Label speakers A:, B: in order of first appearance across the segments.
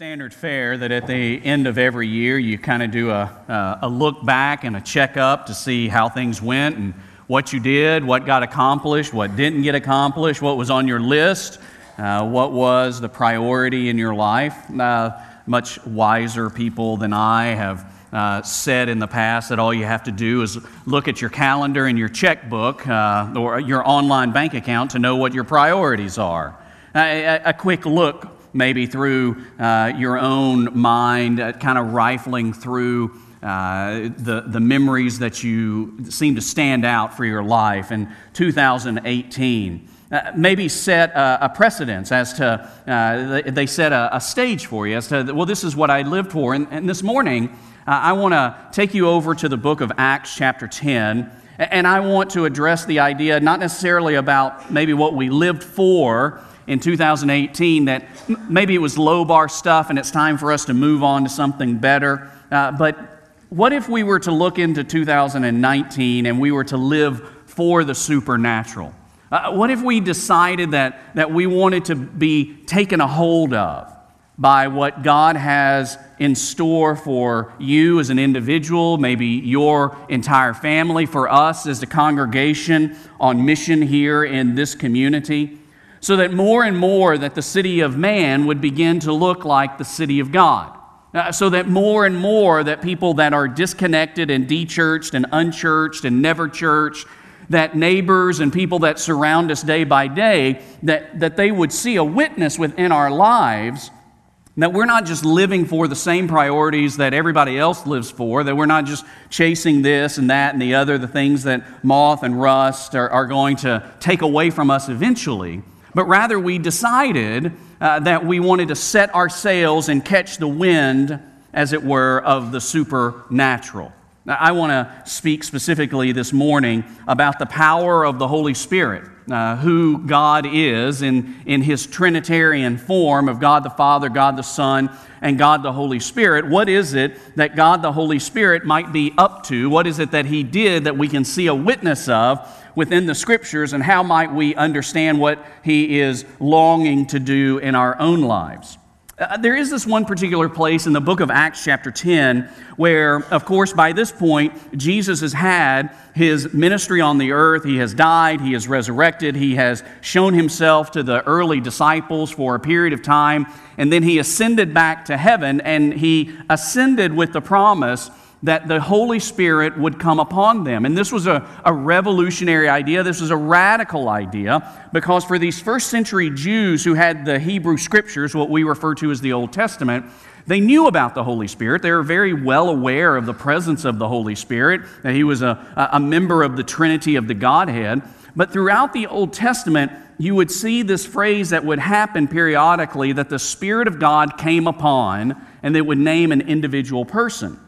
A: standard fare that at the end of every year you kind of do a, uh, a look back and a checkup to see how things went and what you did, what got accomplished, what didn't get accomplished, what was on your list, uh, what was the priority in your life. Uh, much wiser people than I have uh, said in the past that all you have to do is look at your calendar and your checkbook uh, or your online bank account to know what your priorities are. a, a quick look maybe through uh, your own mind, uh, kind of rifling through uh, the, the memories that you seem to stand out for your life in 2018. Uh, maybe set a, a, precedence as to, uh, they, set a, a, stage for you as to, well, this is what I lived for. And, and this morning, uh, I want to take you over to the book of Acts, chapter 10. And I want to address the idea not necessarily about maybe what we lived for, in 2018 that maybe it was low bar stuff and it's time for us to move on to something better. Uh, but what if we were to look into 2019 and we were to live for the supernatural? Uh, what if we decided that, that we wanted to be taken a hold of by what God has in store for you as an individual, maybe your entire family, for us as the congregation on mission here in this community? So that more and more that the city of man would begin to look like the city of God. Uh, so that more and more that people that are disconnected and dechurched and unchurched and never churched that neighbors and people that surround us day by day that, that they would see a witness within our lives that we're not just living for the same priorities that everybody else lives for, that we're not just chasing this and that and the other, the things that moth and rust are, are going to take away from us eventually, but rather we decided uh, that we wanted to set our sails and catch the wind, as it were, of the supernatural. Now, I want to speak specifically this morning about the power of the Holy Spirit, uh, who God is in, in his Trinitarian form of God the Father, God the Son, and God the Holy Spirit. What is it that God the Holy Spirit might be up to? What is it that he did that we can see a witness of? Within the scriptures and how might we understand what he is longing to do in our own lives. Uh, there is this one particular place in the book of Acts, chapter 10, where, of course, by this point, Jesus has had his ministry on the earth. He has died, he has resurrected, he has shown himself to the early disciples for a period of time, and then he ascended back to heaven, and he ascended with the promise that the Holy Spirit would come upon them. And this was a, a revolutionary idea. This was a radical idea because for these first century Jews who had the Hebrew scriptures, what we refer to as the Old Testament, they knew about the Holy Spirit. They were very well aware of the presence of the Holy Spirit, that he was a, a member of the Trinity of the Godhead. But throughout the Old Testament, you would see this phrase that would happen periodically that the Spirit of God came upon and they would name an individual person.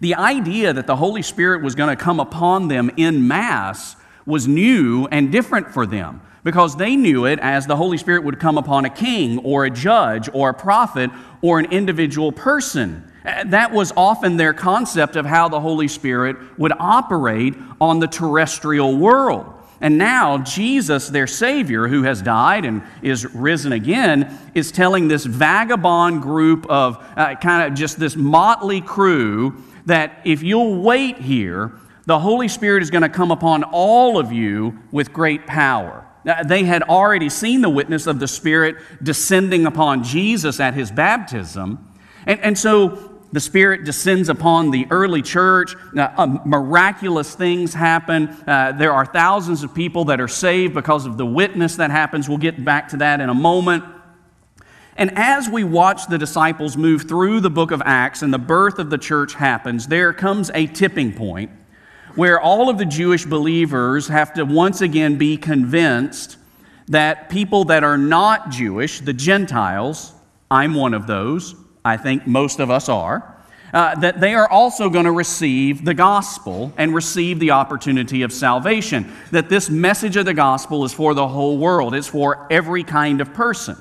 A: The idea that the Holy Spirit was going to come upon them in mass was new and different for them because they knew it as the Holy Spirit would come upon a king or a judge or a prophet or an individual person. That was often their concept of how the Holy Spirit would operate on the terrestrial world. And now, Jesus, their Savior, who has died and is risen again, is telling this vagabond group of uh, kind of just this motley crew that if you'll wait here, the Holy Spirit is going to come upon all of you with great power. They had already seen the witness of the Spirit descending upon Jesus at his baptism. And, and so the Spirit descends upon the early church. Uh, uh, miraculous things happen. Uh, there are thousands of people that are saved because of the witness that happens. We'll get back to that in a moment. And as we watch the disciples move through the book of Acts and the birth of the church happens, there comes a tipping point where all of the Jewish believers have to once again be convinced that people that are not Jewish, the Gentiles, I'm one of those, I think most of us are, uh, that they are also going to receive the gospel and receive the opportunity of salvation. That this message of the gospel is for the whole world, it's for every kind of person.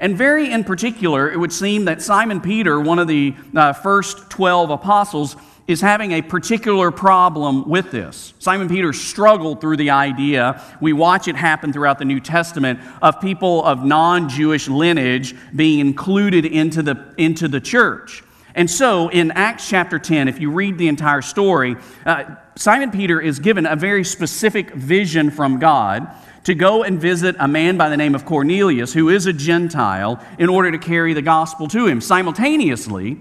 A: And very in particular, it would seem that Simon Peter, one of the uh, first 12 apostles, is having a particular problem with this. Simon Peter struggled through the idea, we watch it happen throughout the New Testament, of people of non Jewish lineage being included into the, into the church. And so in Acts chapter 10, if you read the entire story, uh, Simon Peter is given a very specific vision from God to go and visit a man by the name of Cornelius, who is a Gentile, in order to carry the gospel to him. Simultaneously,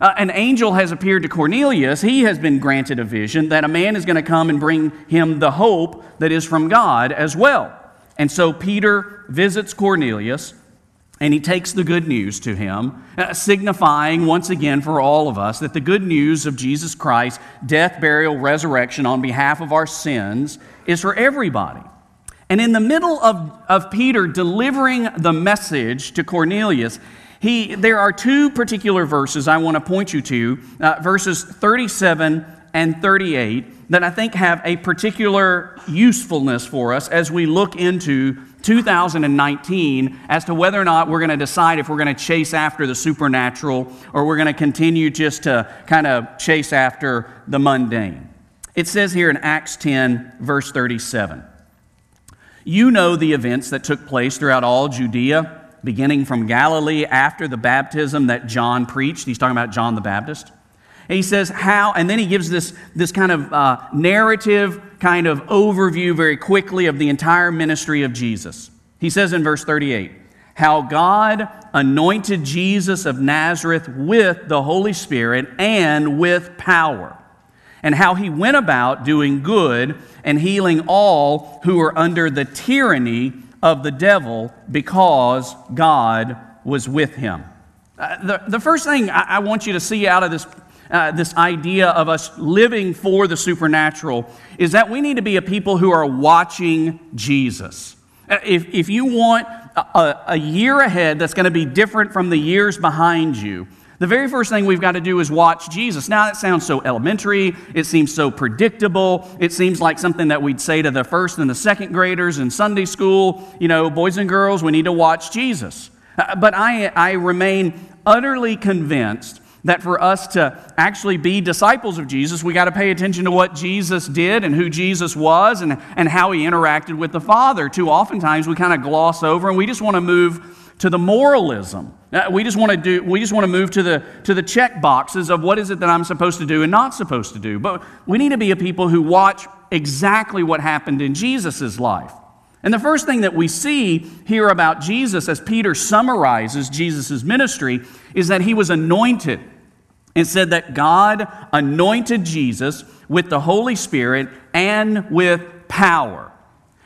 A: uh, an angel has appeared to Cornelius. He has been granted a vision that a man is going to come and bring him the hope that is from God as well. And so Peter visits Cornelius and he takes the good news to him, uh, signifying once again for all of us that the good news of Jesus Christ, death, burial, resurrection on behalf of our sins, is for everybody. And in the middle of, of Peter delivering the message to Cornelius, he, there are two particular verses I want to point you to, uh, verses 37 and 38, that I think have a particular usefulness for us as we look into 2019 as to whether or not we're going to decide if we're going to chase after the supernatural or we're going to continue just to kind of chase after the mundane. It says here in Acts 10, verse 37 You know the events that took place throughout all Judea beginning from Galilee after the baptism that John preached. He's talking about John the Baptist. And he says how, and then he gives this, this kind of uh, narrative, kind of overview very quickly of the entire ministry of Jesus. He says in verse 38 how God anointed Jesus of Nazareth with the Holy Spirit and with power, and how he went about doing good and healing all who were under the tyranny of the devil because God was with him. Uh, the, the first thing I, I, want you to see out of this, uh, this idea of us living for the supernatural is that we need to be a people who are watching Jesus. Uh, if, if you want a, a year ahead that's going to be different from the years behind you, the very first thing we've got to do is watch Jesus. Now, that sounds so elementary. It seems so predictable. It seems like something that we'd say to the first and the second graders in Sunday school. You know, boys and girls, we need to watch Jesus. Uh, but I, I remain utterly convinced that for us to actually be disciples of Jesus, we got to pay attention to what Jesus did and who Jesus was and, and how he interacted with the Father. Too oftentimes we kind of gloss over and we just want to move to the moralism. Uh, we just want to do we just want to move to the to the check boxes of what is it that I'm supposed to do and not supposed to do. But we need to be a people who watch exactly what happened in Jesus' life. And the first thing that we see here about Jesus as Peter summarizes Jesus' ministry is that he was anointed. It said that God anointed Jesus with the Holy Spirit and with power.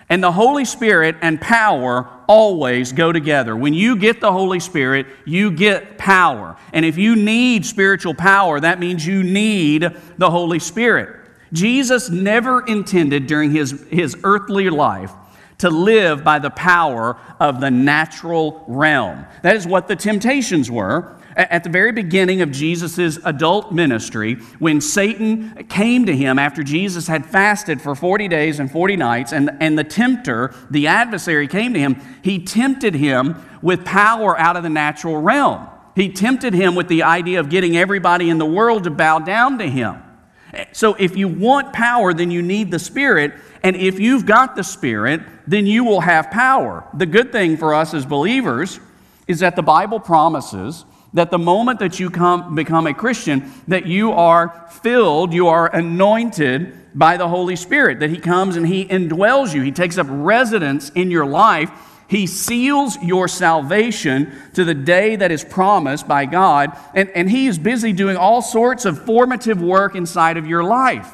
A: And the Holy Spirit and power always go together. When you get the Holy Spirit, you get power. And if you need spiritual power, that means you need the Holy Spirit. Jesus never intended during his, his earthly life to live by the power of the natural realm. That is what the temptations were. At the very beginning of Jesus' adult ministry, when Satan came to him after Jesus had fasted for 40 days and 40 nights, and, and the tempter, the adversary, came to him, he tempted him with power out of the natural realm. He tempted him with the idea of getting everybody in the world to bow down to him. So, if you want power, then you need the Spirit. And if you've got the Spirit, then you will have power. The good thing for us as believers is that the Bible promises that the moment that you come, become a Christian, that you are filled, you are anointed by the Holy Spirit, that He comes and He indwells you. He takes up residence in your life. He seals your salvation to the day that is promised by God, and, and He is busy doing all sorts of formative work inside of your life.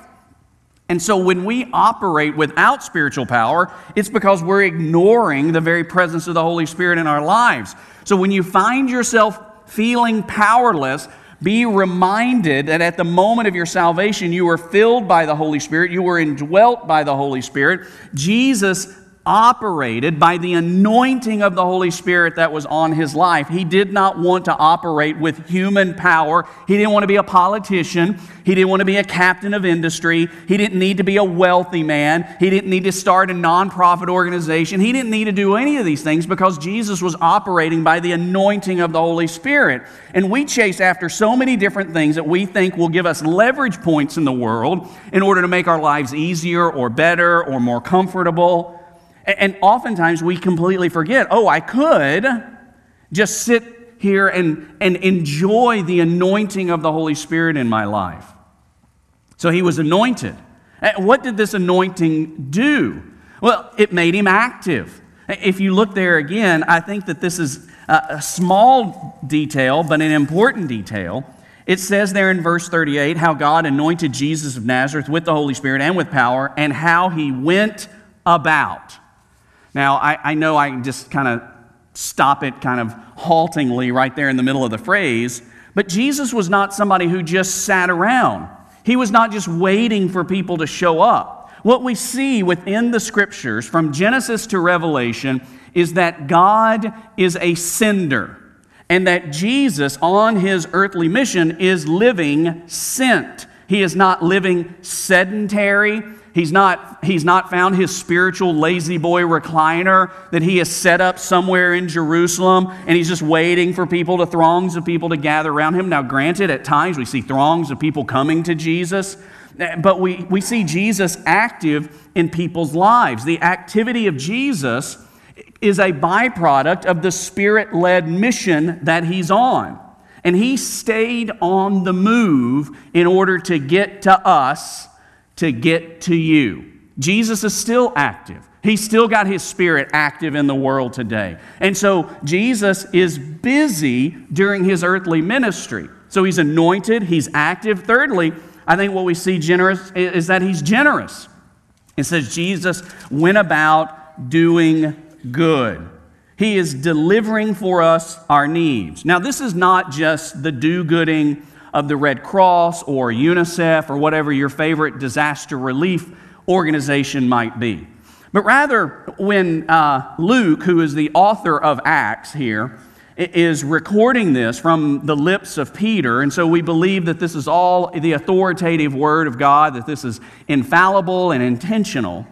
A: And so when we operate without spiritual power, it's because we're ignoring the very presence of the Holy Spirit in our lives. So when you find yourself feeling powerless, be reminded that at the moment of your salvation, you were filled by the Holy Spirit, you were indwelt by the Holy Spirit. Jesus operated by the anointing of the Holy Spirit that was on his life. He did not want to operate with human power. He didn't want to be a politician. He didn't want to be a captain of industry. He didn't need to be a wealthy man. He didn't need to start a nonprofit organization. He didn't need to do any of these things because Jesus was operating by the anointing of the Holy Spirit. And we chase after so many different things that we think will give us leverage points in the world in order to make our lives easier or better or more comfortable. And oftentimes we completely forget oh, I could just sit here and, and enjoy the anointing of the Holy Spirit in my life. So he was anointed. What did this anointing do? Well, it made him active. If you look there again, I think that this is a small detail, but an important detail. It says there in verse 38 how God anointed Jesus of Nazareth with the Holy Spirit and with power, and how he went about. Now, I, I know I just kind of stop it kind of haltingly right there in the middle of the phrase, but Jesus was not somebody who just sat around. He was not just waiting for people to show up. What we see within the scriptures from Genesis to Revelation is that God is a sender and that Jesus, on his earthly mission, is living sent. He is not living sedentary. He's not, he's not found his spiritual lazy boy recliner that he has set up somewhere in Jerusalem and he's just waiting for people to, throngs of people to gather around him. Now, granted, at times we see throngs of people coming to Jesus, eh, but we, we see Jesus active in people's lives. The activity of Jesus is a byproduct of the spirit led mission that he's on. And he stayed on the move in order to get to us to get to you. Jesus is still active. He's still got his spirit active in the world today. And so Jesus is busy during his earthly ministry. So he's anointed, he's active. Thirdly, I think what we see generous is that he's generous. It says Jesus went about doing good. He is delivering for us our needs. Now, this is not just the do gooding of the Red Cross or UNICEF or whatever your favorite disaster relief organization might be. But rather, when uh, Luke, who is the author of Acts here, is recording this from the lips of Peter, and so we believe that this is all the authoritative word of God, that this is infallible and intentional.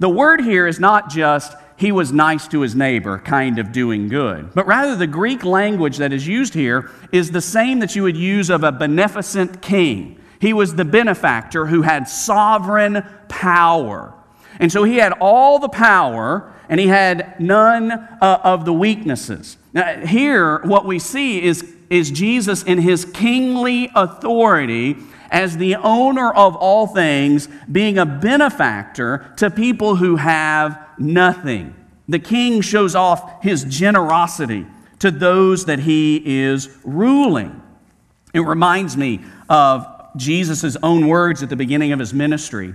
A: The word here is not just he was nice to his neighbor, kind of doing good. But rather, the Greek language that is used here is the same that you would use of a beneficent king. He was the benefactor who had sovereign power. And so he had all the power and he had none uh, of the weaknesses. Now, here, what we see is, is Jesus in his kingly authority as the owner of all things, being a benefactor to people who have nothing. The king shows off his generosity to those that he is ruling. It reminds me of Jesus' own words at the beginning of his ministry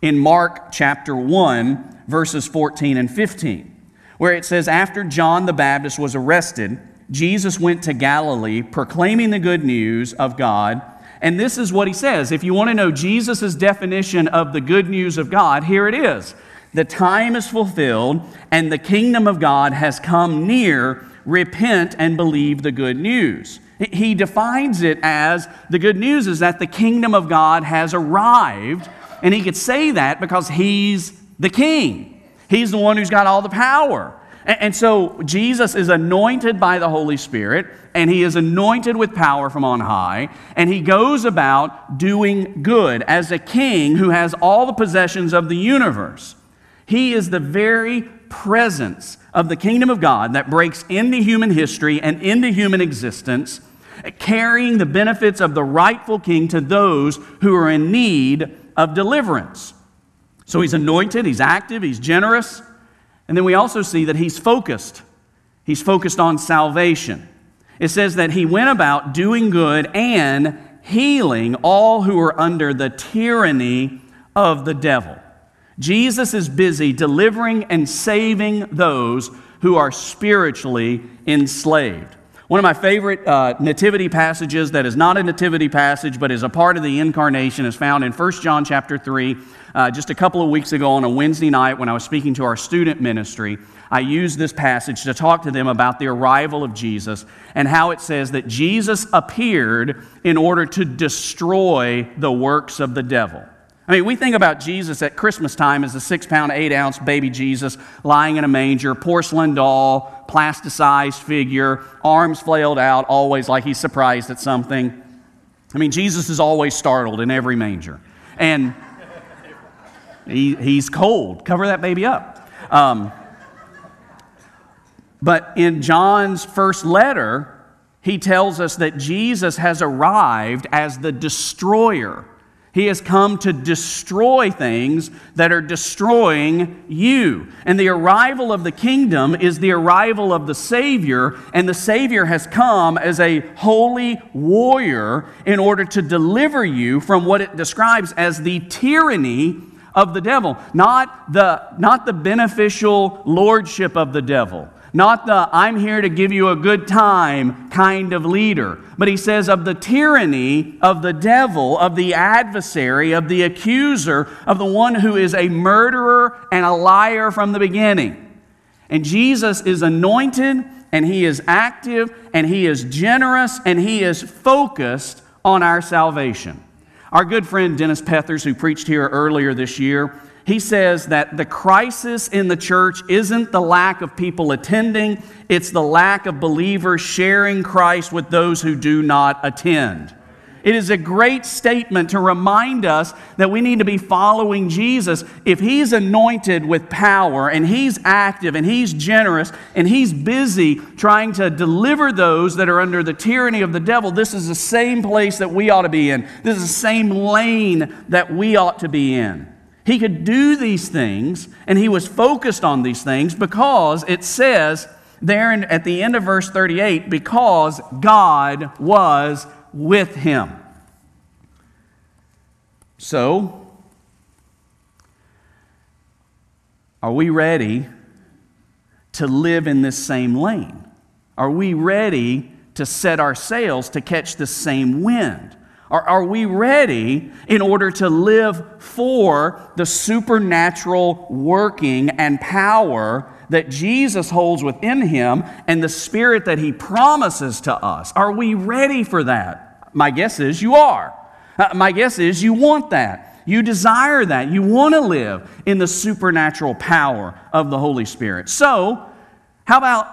A: in Mark chapter 1, verses 14 and 15, where it says, After John the Baptist was arrested, Jesus went to Galilee proclaiming the good news of God and this is what he says. If you want to know Jesus' definition of the good news of God, here it is. The time is fulfilled, and the kingdom of God has come near. Repent and believe the good news. He defines it as the good news is that the kingdom of God has arrived, and he could say that because he's the king. He's the one who's got all the power. And so Jesus is anointed by the Holy Spirit, and he is anointed with power from on high, and he goes about doing good as a king who has all the possessions of the universe. He is the very presence of the kingdom of God that breaks into human history and into human existence, carrying the benefits of the rightful king to those who are in need of deliverance. So he's anointed, he's active, he's generous. And then we also see that he's focused. He's focused on salvation. It says that he went about doing good and healing all who were under the tyranny of the devil. Jesus is busy delivering and saving those who are spiritually enslaved. One of my favorite uh, nativity passages that is not a nativity passage but is a part of the incarnation is found in 1 John chapter 3. Uh, just a couple of weeks ago on a Wednesday night when I was speaking to our student ministry, I used this passage to talk to them about the arrival of Jesus and how it says that Jesus appeared in order to destroy the works of the devil. I mean, we think about Jesus at Christmas time as a six pound, eight ounce baby Jesus lying in a manger, porcelain doll, plasticized figure, arms flailed out, always like he's surprised at something. I mean, Jesus is always startled in every manger. And he, he's cold. Cover that baby up. Um, but in John's first letter, he tells us that Jesus has arrived as the destroyer he has come to destroy things that are destroying you. And the arrival of the kingdom is the arrival of the Savior, and the Savior has come as a holy warrior in order to deliver you from what it describes as the tyranny of the devil, not the, not the beneficial lordship of the devil not the I'm here to give you a good time kind of leader, but he says of the tyranny of the devil, of the adversary, of the accuser, of the one who is a murderer and a liar from the beginning. And Jesus is anointed and he is active and he is generous and he is focused on our salvation. Our good friend Dennis Pethers, who preached here earlier this year, he says that the crisis in the church isn't the lack of people attending, it's the lack of believers sharing Christ with those who do not attend. It is a great statement to remind us that we need to be following Jesus. If He's anointed with power and He's active and He's generous and He's busy trying to deliver those that are under the tyranny of the devil, this is the same place that we ought to be in. This is the same lane that we ought to be in. He could do these things, and he was focused on these things because it says there at the end of verse 38 because God was with him. So, are we ready to live in this same lane? Are we ready to set our sails to catch the same wind? Are, are we ready in order to live for the supernatural working and power that Jesus holds within him and the spirit that he promises to us? Are we ready for that? My guess is you are. Uh, my guess is you want that. You desire that. You want to live in the supernatural power of the Holy Spirit. So, how about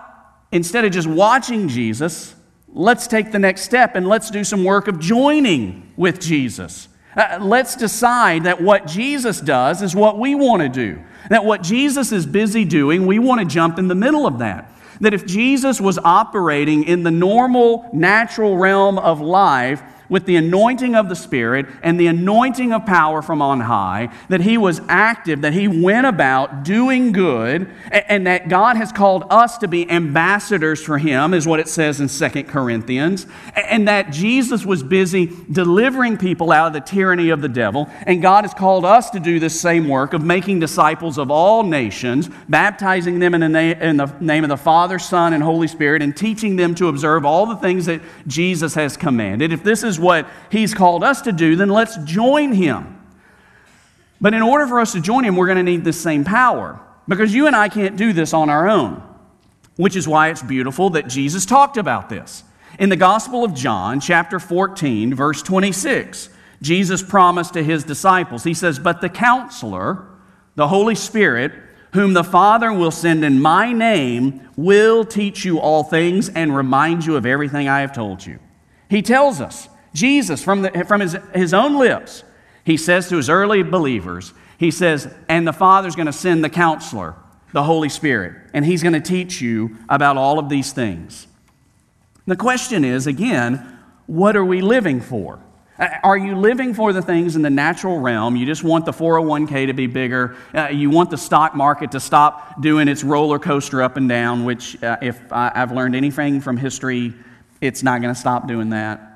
A: instead of just watching Jesus, let's take the next step and let's do some work of joining with Jesus. Uh, let's decide that what Jesus does is what we want to do. That what Jesus is busy doing, we want to jump in the middle of that. That if Jesus was operating in the normal, natural realm of life, with the anointing of the Spirit and the anointing of power from on high, that he was active, that he went about doing good, and, that God has called us to be ambassadors for him, is what it says in Second Corinthians, and that Jesus was busy delivering people out of the tyranny of the devil, and God has called us to do this same work of making disciples of all nations, baptizing them in the, na- in the name of the Father, Son, and Holy Spirit, and teaching them to observe all the things that Jesus has commanded. If this is what He's called us to do, then let's join Him. But in order for us to join Him, we're going to need this same power because you and I can't do this on our own, which is why it's beautiful that Jesus talked about this. In the Gospel of John, chapter 14, verse 26, Jesus promised to his disciples, He says, But the counselor, the Holy Spirit, whom the Father will send in my name, will teach you all things and remind you of everything I have told you. He tells us Jesus, from, the, from his, his own lips, he says to his early believers, he says, and the Father's going to send the counselor, the Holy Spirit, and he's going to teach you about all of these things. The question is, again, what are we living for? Are you living for the things in the natural realm? You just want the 401k to be bigger. Uh, you want the stock market to stop doing its roller coaster up and down, which, uh, if I, I've learned anything from history, it's not going to stop doing that.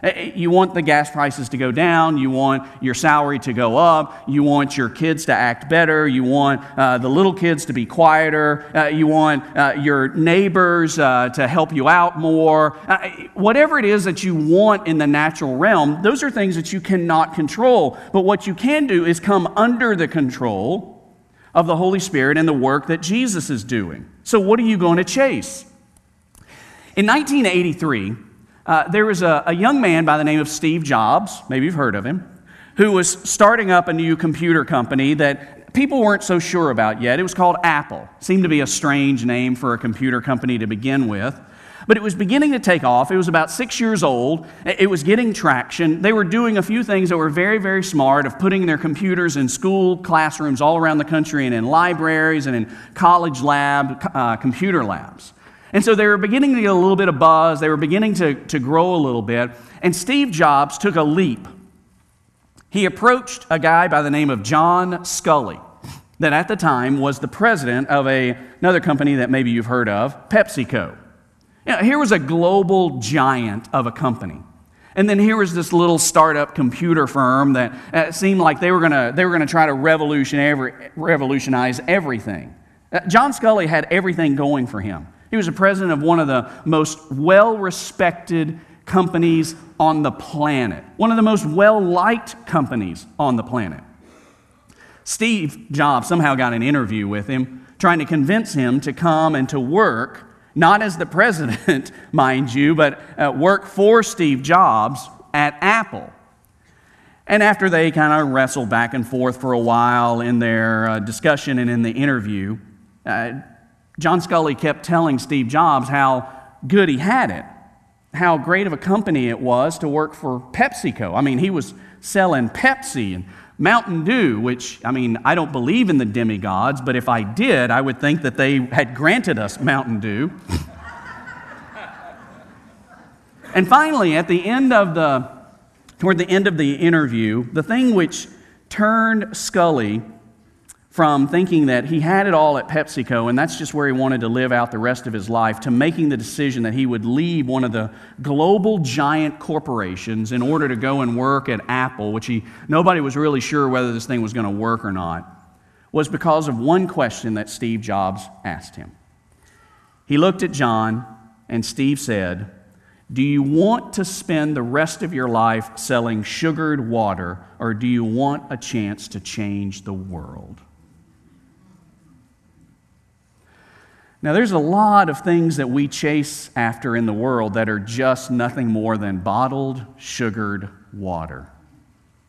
A: Eh, eh, you want the gas prices to go down. You want your salary to go up. You want your kids to act better. You want uh, the little kids to be quieter. Uh, you want uh, your neighbors uh, to help you out more. Uh, whatever it is that you want in the natural realm, those are things that you cannot control. But what you can do is come under the control of the Holy Spirit and the work that Jesus is doing. So, what are you going to chase? In 1983, uh, there was a, a young man by the name of Steve Jobs, maybe you've heard of him, who was starting up a new computer company that people weren't so sure about yet. It was called Apple. Seemed to be a strange name for a computer company to begin with. But it was beginning to take off. It was about six years old. It was getting traction. They were doing a few things that were very, very smart of putting their computers in school classrooms all around the country and in libraries and in college lab, uh, computer labs. And so they were beginning to get a little bit of buzz, they were beginning to, to grow a little bit, and Steve Jobs took a leap. He approached a guy by the name of John Sculley, that at the time was the president of a, another company that maybe you've heard of, PepsiCo. Here was a global giant of a company. And then here was this little startup computer firm that uh, seemed like they were going to try to revolutionize everything. Uh, John Sculley had everything going for him. He was the president of one of the most well respected companies on the planet, one of the most well liked companies on the planet. Steve Jobs somehow got an interview with him, trying to convince him to come and to work, not as the president, mind you, but uh, work for Steve Jobs at Apple. And after they kind of wrestled back and forth for a while in their uh, discussion and in the interview, uh, John Sculley kept telling Steve Jobs how good he had it, how great of a company it was to work for PepsiCo. I mean, he was selling Pepsi and Mountain Dew, which, I mean, I don't believe in the demigods, but if I did, I would think that they had granted us Mountain Dew. and finally, at the end of the, toward the end of the interview, the thing which turned Sculley from thinking that he had it all at PepsiCo and that's just where he wanted to live out the rest of his life to making the decision that he would leave one of the global giant corporations in order to go and work at Apple, which he, nobody was really sure whether this thing was going to work or not, was because of one question that Steve Jobs asked him. He looked at John and Steve said, Do you want to spend the rest of your life selling sugared water or do you want a chance to change the world? Now, there's a lot of things that we chase after in the world that are just nothing more than bottled, sugared water.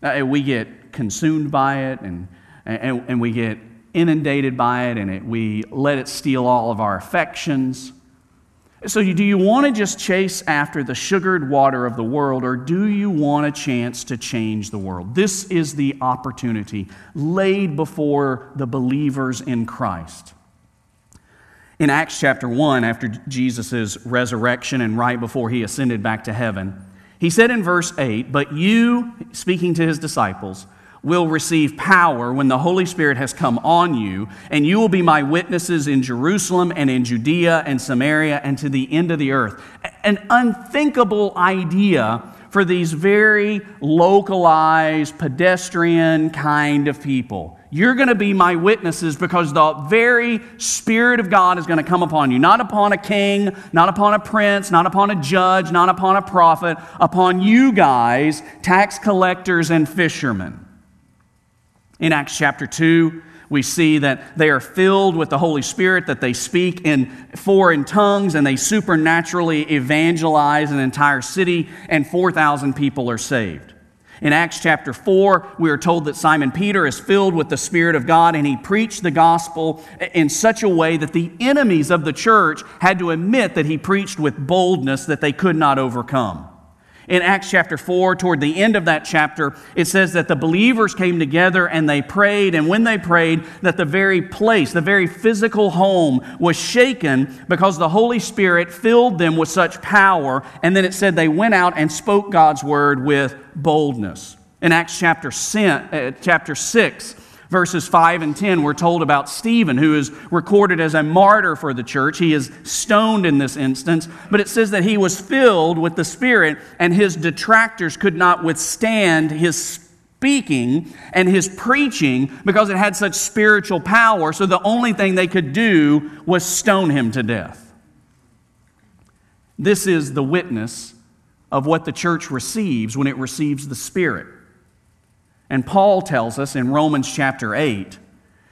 A: Uh, we get consumed by it and, and, and we get inundated by it and it, we let it steal all of our affections. So, do you want to just chase after the sugared water of the world, or do you want a chance to change the world? This is the opportunity laid before the believers in Christ. In Acts chapter 1, after Jesus' resurrection and right before he ascended back to heaven, he said in verse 8, But you, speaking to his disciples, will receive power when the Holy Spirit has come on you, and you will be my witnesses in Jerusalem and in Judea and Samaria and to the end of the earth. An unthinkable idea for these very localized, pedestrian kind of people. You're going to be my witnesses because the very Spirit of God is going to come upon you. Not upon a king, not upon a prince, not upon a judge, not upon a prophet, upon you guys, tax collectors and fishermen. In Acts chapter 2, we see that they are filled with the Holy Spirit, that they speak in foreign tongues, and they supernaturally evangelize an entire city, and 4,000 people are saved. In Acts chapter 4, we are told that Simon Peter is filled with the Spirit of God and he preached the gospel in such a way that the enemies of the church had to admit that he preached with boldness that they could not overcome. In Acts chapter 4, toward the end of that chapter, it says that the believers came together and they prayed, and when they prayed, that the very place, the very physical home, was shaken because the Holy Spirit filled them with such power. And then it said they went out and spoke God's word with boldness. In Acts chapter, uh, chapter 6, Verses 5 and 10, we're told about Stephen, who is recorded as a martyr for the church. He is stoned in this instance, but it says that he was filled with the Spirit, and his detractors could not withstand his speaking and his preaching because it had such spiritual power. So the only thing they could do was stone him to death. This is the witness of what the church receives when it receives the Spirit. And Paul tells us in Romans chapter 8,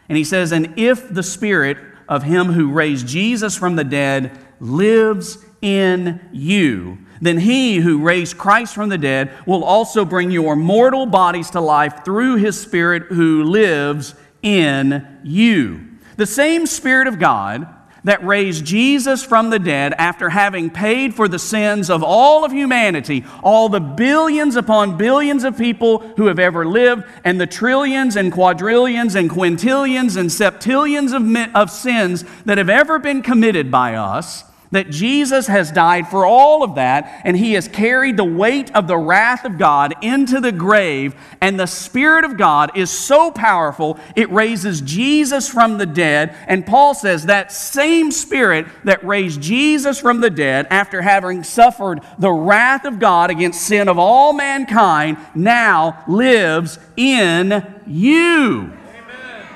A: and he says, And if the Spirit of him who raised Jesus from the dead lives in you, then he who raised Christ from the dead will also bring your mortal bodies to life through his Spirit who lives in you. The same Spirit of God that raised Jesus from the dead after having paid for the sins of all of humanity, all the billions upon billions of people who have ever lived, and the trillions and quadrillions and quintillions and septillions of, of sins that have ever been committed by us that Jesus has died for all of that, and he has carried the weight of the wrath of God into the grave, and the Spirit of God is so powerful, it raises Jesus from the dead. And Paul says that same Spirit that raised Jesus from the dead, after having suffered the wrath of God against sin of all mankind, now lives in you. Amen.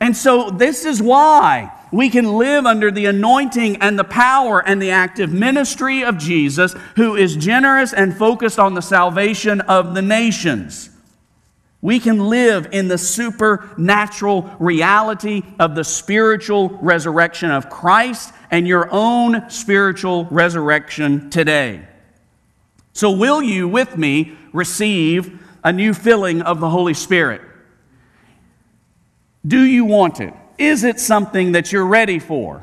A: And so, this is why we can live under the anointing and the power and the active ministry of Jesus, who is generous and focused on the salvation of the nations. We can live in the supernatural reality of the spiritual resurrection of Christ and your own spiritual resurrection today. So, will you, with me, receive a new filling of the Holy Spirit? Do you want it? Is it something that you're ready for?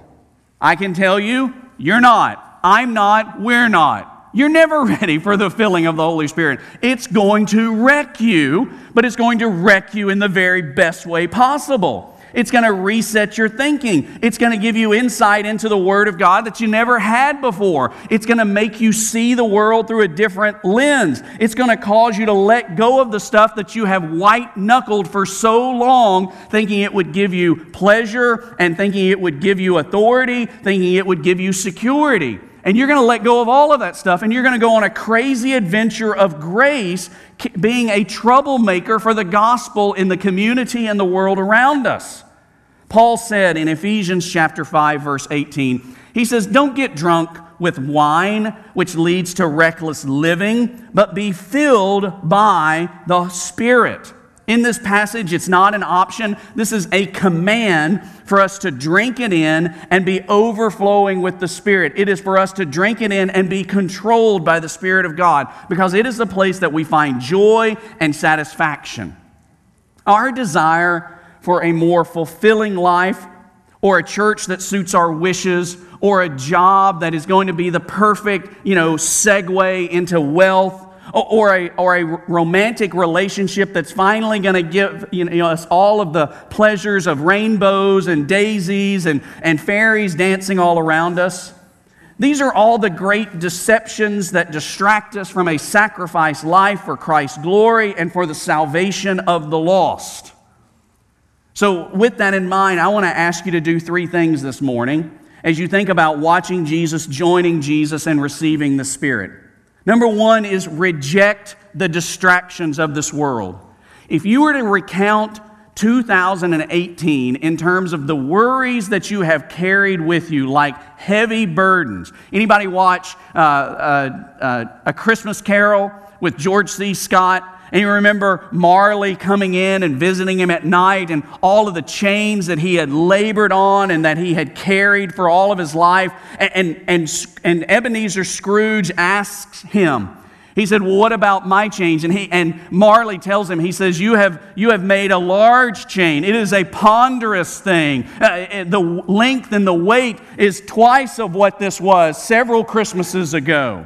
A: I can tell you, you're not. I'm not. We're not. You're never ready for the filling of the Holy Spirit. It's going to wreck you, but it's going to wreck you in the very best way possible. It's going to reset your thinking. It's going to give you insight into the Word of God that you never had before. It's going to make you see the world through a different lens. It's going to cause you to let go of the stuff that you have white knuckled for so long, thinking it would give you pleasure and thinking it would give you authority, thinking it would give you security. And you're going to let go of all of that stuff and you're going to go on a crazy adventure of grace, being a troublemaker for the gospel in the community and the world around us. Paul said in Ephesians chapter 5 verse 18, he says, "Don't get drunk with wine, which leads to reckless living, but be filled by the Spirit." In this passage, it's not an option. This is a command for us to drink it in and be overflowing with the Spirit. It is for us to drink it in and be controlled by the Spirit of God because it is the place that we find joy and satisfaction. Our desire for a more fulfilling life or a church that suits our wishes or a job that is going to be the perfect, you know, segue into wealth or a, or a romantic relationship that's finally going to give you know, us all of the pleasures of rainbows and daisies and, and fairies dancing all around us. These are all the great deceptions that distract us from a sacrifice life for Christ's glory and for the salvation of the lost. So, with that in mind, I want to ask you to do three things this morning as you think about watching Jesus, joining Jesus, and receiving the Spirit. Number one is reject the distractions of this world. If you were to recount 2018 in terms of the worries that you have carried with you like heavy burdens anybody watch uh, uh, uh, a christmas carol with george c scott and you remember Marley coming in and visiting him at night and all of the chains that he had labored on and that he had carried for all of his life. And, and, and, Ebenezer Scrooge asks him, he said, Well, what about my chains? And, he, and Marley tells him, He says, you have, you have made a large chain. It is a ponderous thing. Uh, the length and the weight is twice of what this was several Christmases ago.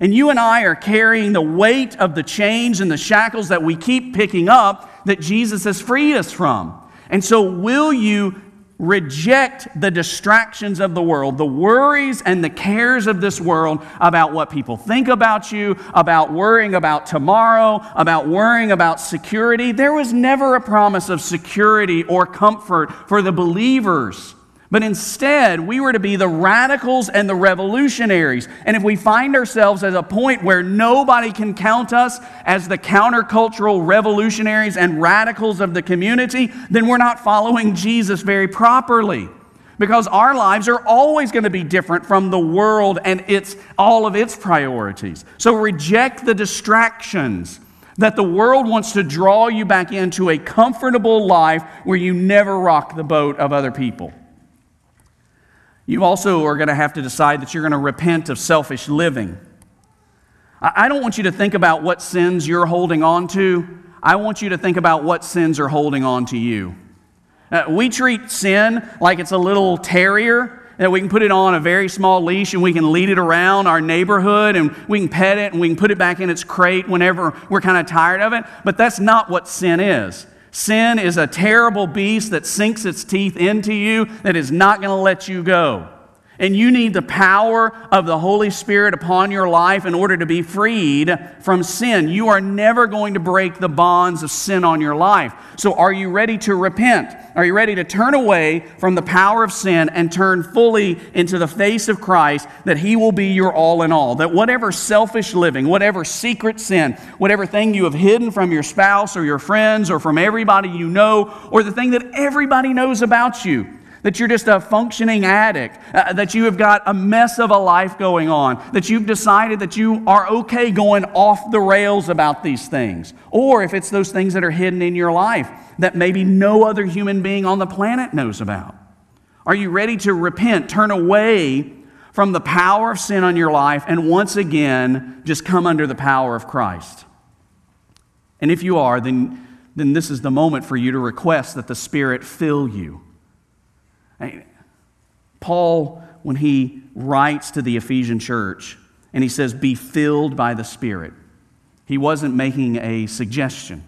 A: And you and I are carrying the weight of the chains and the shackles that we keep picking up that Jesus has freed us from. And so, will you reject the distractions of the world, the worries and the cares of this world about what people think about you, about worrying about tomorrow, about worrying about security. There was never a promise of security or comfort for the believers. But instead, we were to be the radicals and the revolutionaries. And if we find ourselves at a point where nobody can count us as the countercultural revolutionaries and radicals of the community, then we're not following Jesus very properly. Because our lives are always going to be different from the world and its, all of its priorities. So reject the distractions that the world wants to draw you back into a comfortable life where you never rock the boat of other people. You also are going to have to decide that you're going to repent of selfish living. I don't want you to think about what sins you're holding on to. I want you to think about what sins are holding on to you. Uh, we treat sin like it's a little terrier that we can put it on a very small leash and we can lead it around our neighborhood and we can pet it and we can put it back in its crate whenever we're kind of tired of it. But that's not what sin is. Sin is a terrible beast that sinks its teeth into you that is not going to let you go. And you need the power of the Holy Spirit upon your life in order to be freed from sin. You are never going to break the bonds of sin on your life. So, are you ready to repent? Are you ready to turn away from the power of sin and turn fully into the face of Christ that He will be your all in all? That whatever selfish living, whatever secret sin, whatever thing you have hidden from your spouse or your friends or from everybody you know, or the thing that everybody knows about you, that you're just a functioning addict, uh, that you have got a mess of a life going on, that you've decided that you are okay going off the rails about these things. Or if it's those things that are hidden in your life that maybe no other human being on the planet knows about. Are you ready to repent, turn away from the power of sin on your life, and once again just come under the power of Christ? And if you are, then, then this is the moment for you to request that the Spirit fill you Paul, when he writes to the Ephesian church and he says, Be filled by the Spirit, he wasn't making a suggestion,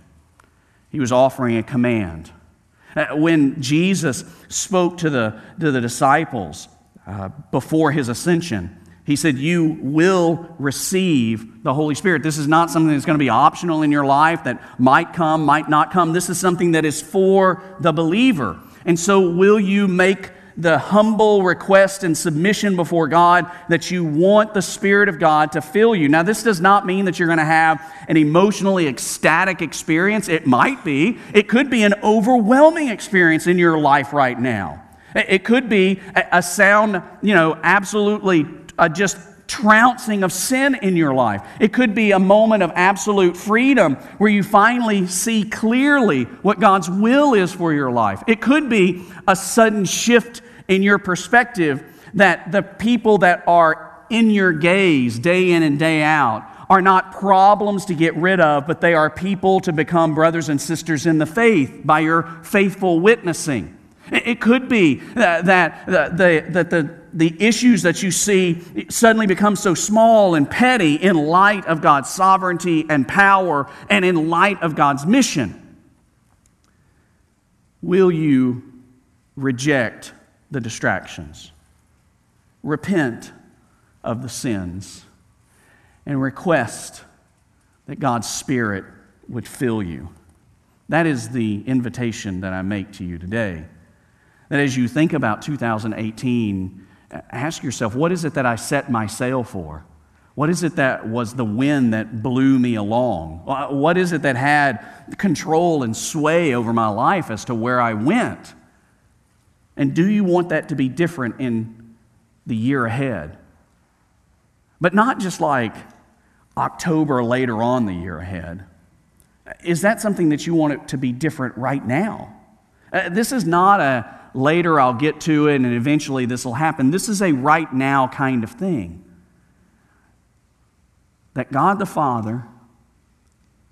A: he was offering a command. Uh, when Jesus spoke to the, to the disciples uh, before his ascension, he said, You will receive the Holy Spirit. This is not something that's going to be optional in your life that might come, might not come. This is something that is for the believer. And so, will you make the humble request and submission before God that you want the Spirit of God to fill you? Now, this does not mean that you're going to have an emotionally ecstatic experience. It might be, it could be an overwhelming experience in your life right now. It could be a sound, you know, absolutely uh, just trouncing of sin in your life. It could be a moment of absolute freedom where you finally see clearly what God's will is for your life. It could be a sudden shift in your perspective that the people that are in your gaze day in and day out are not problems to get rid of, but they are people to become brothers and sisters in the faith by your faithful witnessing. It could be that, that, the, that the, the issues that you see suddenly become so small and petty in light of God's sovereignty and power and in light of God's mission. Will you reject the distractions? Repent of the sins and request that God's Spirit would fill you. That is the invitation that I make to you today that as you think about 2018, ask yourself what is it that I set my sail for? What is it that was the wind that blew me along? What is it that had control and sway over my life as to where I went? And do you want that to be different in the year ahead? But not just like October later on the year ahead. Is that something that you want it to be different right now? Uh, this is not a later I'll get to it and eventually this will happen. This is a right now kind of thing. That God the Father,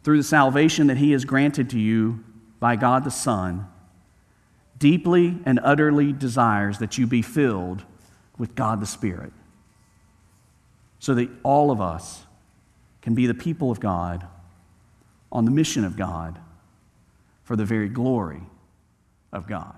A: through the salvation that He has granted to you by God the Son, deeply and utterly desires that you be filled with God the Spirit. So that all of us can be the people of God on the mission of God for the very glory of God.